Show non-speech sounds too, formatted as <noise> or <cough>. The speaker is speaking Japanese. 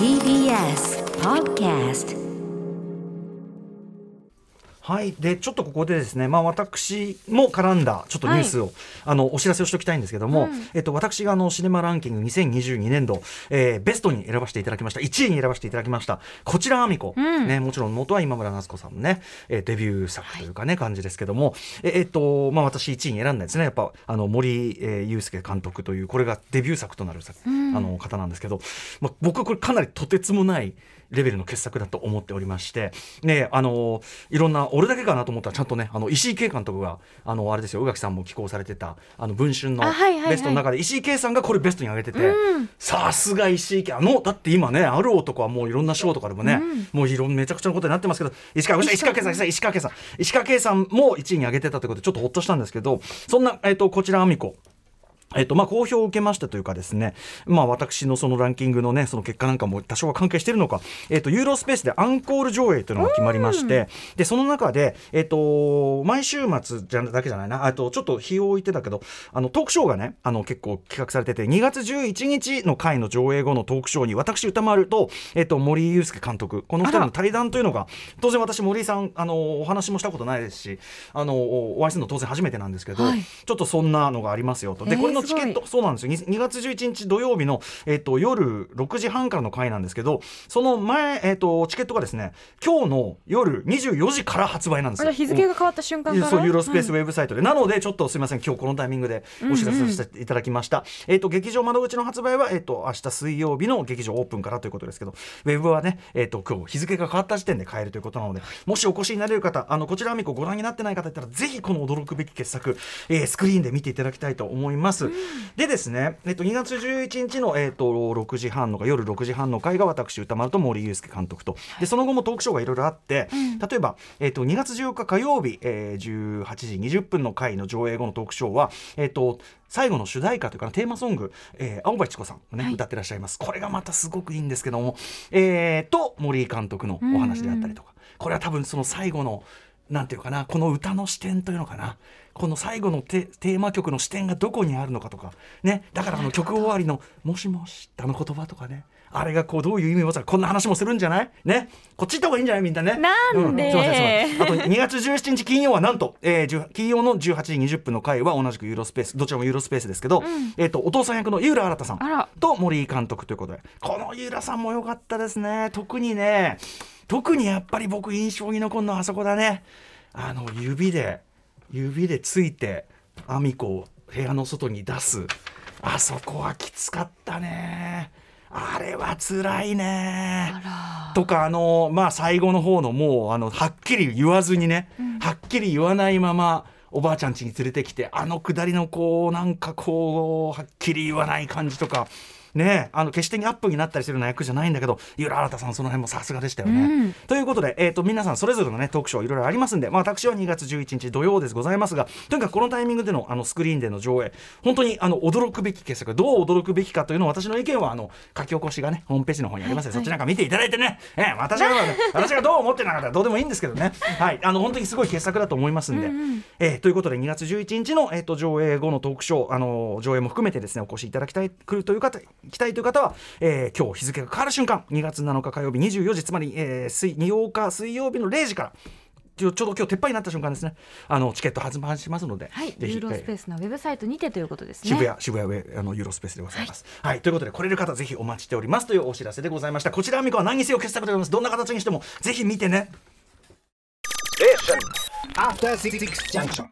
TBS Podcast はい、でちょっとここでですね、まあ、私も絡んだちょっとニュースを、あのお知らせをしておきたいんですけども、えっと、私があのシネマランキング2022年度、えーベストに選ばせていただきました。1位に選ばせていただきました。こちらあみこ、ね、もちろん元は今村夏子さんのね、えーデビュー作というかね、感じですけども、ええっとまあ、私1位に選んだんですね。やっぱあの森、えー、祐介監督というこれがデビュー作となる作、あの方なんですけど、まあ、僕はこれかなりとてつもないレベルの傑作だと思っておりまして、ね、あのいろんな俺だけかなと思ったらちゃんとねあの石井圭監督があのあれですよ宇垣さんも寄稿されてたあの文春のベストの中で石井圭さんがこれベストに上げてて、さすが石井圭あのだって今ねある男はもういろんな賞とかでもね、もういろんめちゃくちゃなことになってますけど石川石川圭さん石川圭さん石川圭さんも1位に上げてたということでちょっとほっとしたんですけどそんな、えっとこちらあみこえっとまあ、好評を受けましたというかですね、まあ、私のそのランキングのねその結果なんかも多少は関係しているのか、えっと、ユーロスペースでアンコール上映というのが決まりましてでその中で、えっと、毎週末じゃだけじゃないなあとちょっと日を置いてたけどあのトークショーがねあの結構企画されてて2月11日の回の上映後のトークショーに私歌丸と、えっと、森祐介監督この2人の対談というのが当然私森井さんあのお話もしたことないですしあのお会いするの当然初めてなんですけど、はいちょっとそんなのがありますよと。でえーこれのチケットすそうなんですよ。2, 2月11日土曜日の、えっと夜6時半からの回なんですけどその前、えっとチケットがですね今日の夜24時から発売なんですよ。日付が変わった瞬間から？そうユーロスペースウうん。ェブサイトで、なのでちょっとすみません。今日このタイミングでお知らせさせていただきました、えっ、と劇場窓口の発売はえっ、と明日水曜日の劇場オープンからということですけどウェブはねえっ、と今日日付が変わった時点で買えるということなのでもしお越しになれる方あのこちらあみこご覧になってない方いたらぜひこの驚くべき傑作、えースクリーンで見ていただきたいと思います、でですねえっ、と2月11日のえっ、と6時半の夜6時半の回が私歌丸と森祐介監督と。でその後もトークショーがいろいろあって、例えば、えっと2月14日火曜日、えー18時20分の回の上映後のトークショーは、えっと最後の主題歌というかなテーマソング、えー青葉千子さんがね、はい。歌ってらっしゃいます。これがまたすごくいいんですけども、えーと森井監督のお話であったりとか、これは多分その最後のなんていうかなこの歌の視点というのかな。この最後のテテーマ曲の視点がどこにあるのかとか。ね。だからあの曲終わりの「もしもし」あの言葉とかね。あれがこうどういう意味を持つかこんな話もするんじゃない？ね。こっち行った方がいいんじゃない？みんなね。なんで。うすいませんすいません。あと2月17日金曜はなんと、えー10金曜の18時20分の回は同じくユーロスペースどちらもユーロスペースですけど、えっとお父さん役の井浦新さんと森井監督ということで。この井浦さんも良かったですね。特にね特にやっぱり僕印象に残るのはあそこだね。あの指で指でついてアミコを部屋の外に出す。あそこはきつかったね。あれは辛いね。あとかあのまあ最後の方のもうあのはっきり言わずにね、はっきり言わないままおばあちゃん家に連れてきてあのくだりのこうなんかこうはっきり言わない感じとかねあの決してアップになったりするような役じゃないんだけど井浦新さんその辺もさすがでしたよね。うん。ということで、えー、と皆さんそれぞれの、ね、トークショーいろいろありますんで、まあ、私は2月11日土曜ですございますがとにかくこのタイミングでのあのスクリーンでの上映本当にあの驚くべき傑作どう驚くべきかというのを私の意見はあの書き起こしがねホームページの方にありますので、そっちなんか見ていただいてね、えー私が <laughs> 私がどう思ってなかったらどうでもいいんですけどね、はい、あの本当にすごい傑作だと思いますんで、えーということで2月11日の、えー、と上映後のトークショーあの上映も含めてですねお越しいただきたい来るという方来たいという方は、えー今日日付が変わる瞬間2月7日火曜日24時つまり、えー、水8日水曜日の0時からちょうど今日撤廃になった瞬間ですねあのチケット発売しますので、はい、ぜひユーロスペえースのウェブサイトにてということですね。渋谷渋谷ウェあのユーロスペースでございます。はい、ということで来れる方ぜひお待ちしておりますというお知らせでございました。こちらあみこは何にせよ傑作でございます。どんな形にしてもぜひ見てね。After Six Junction.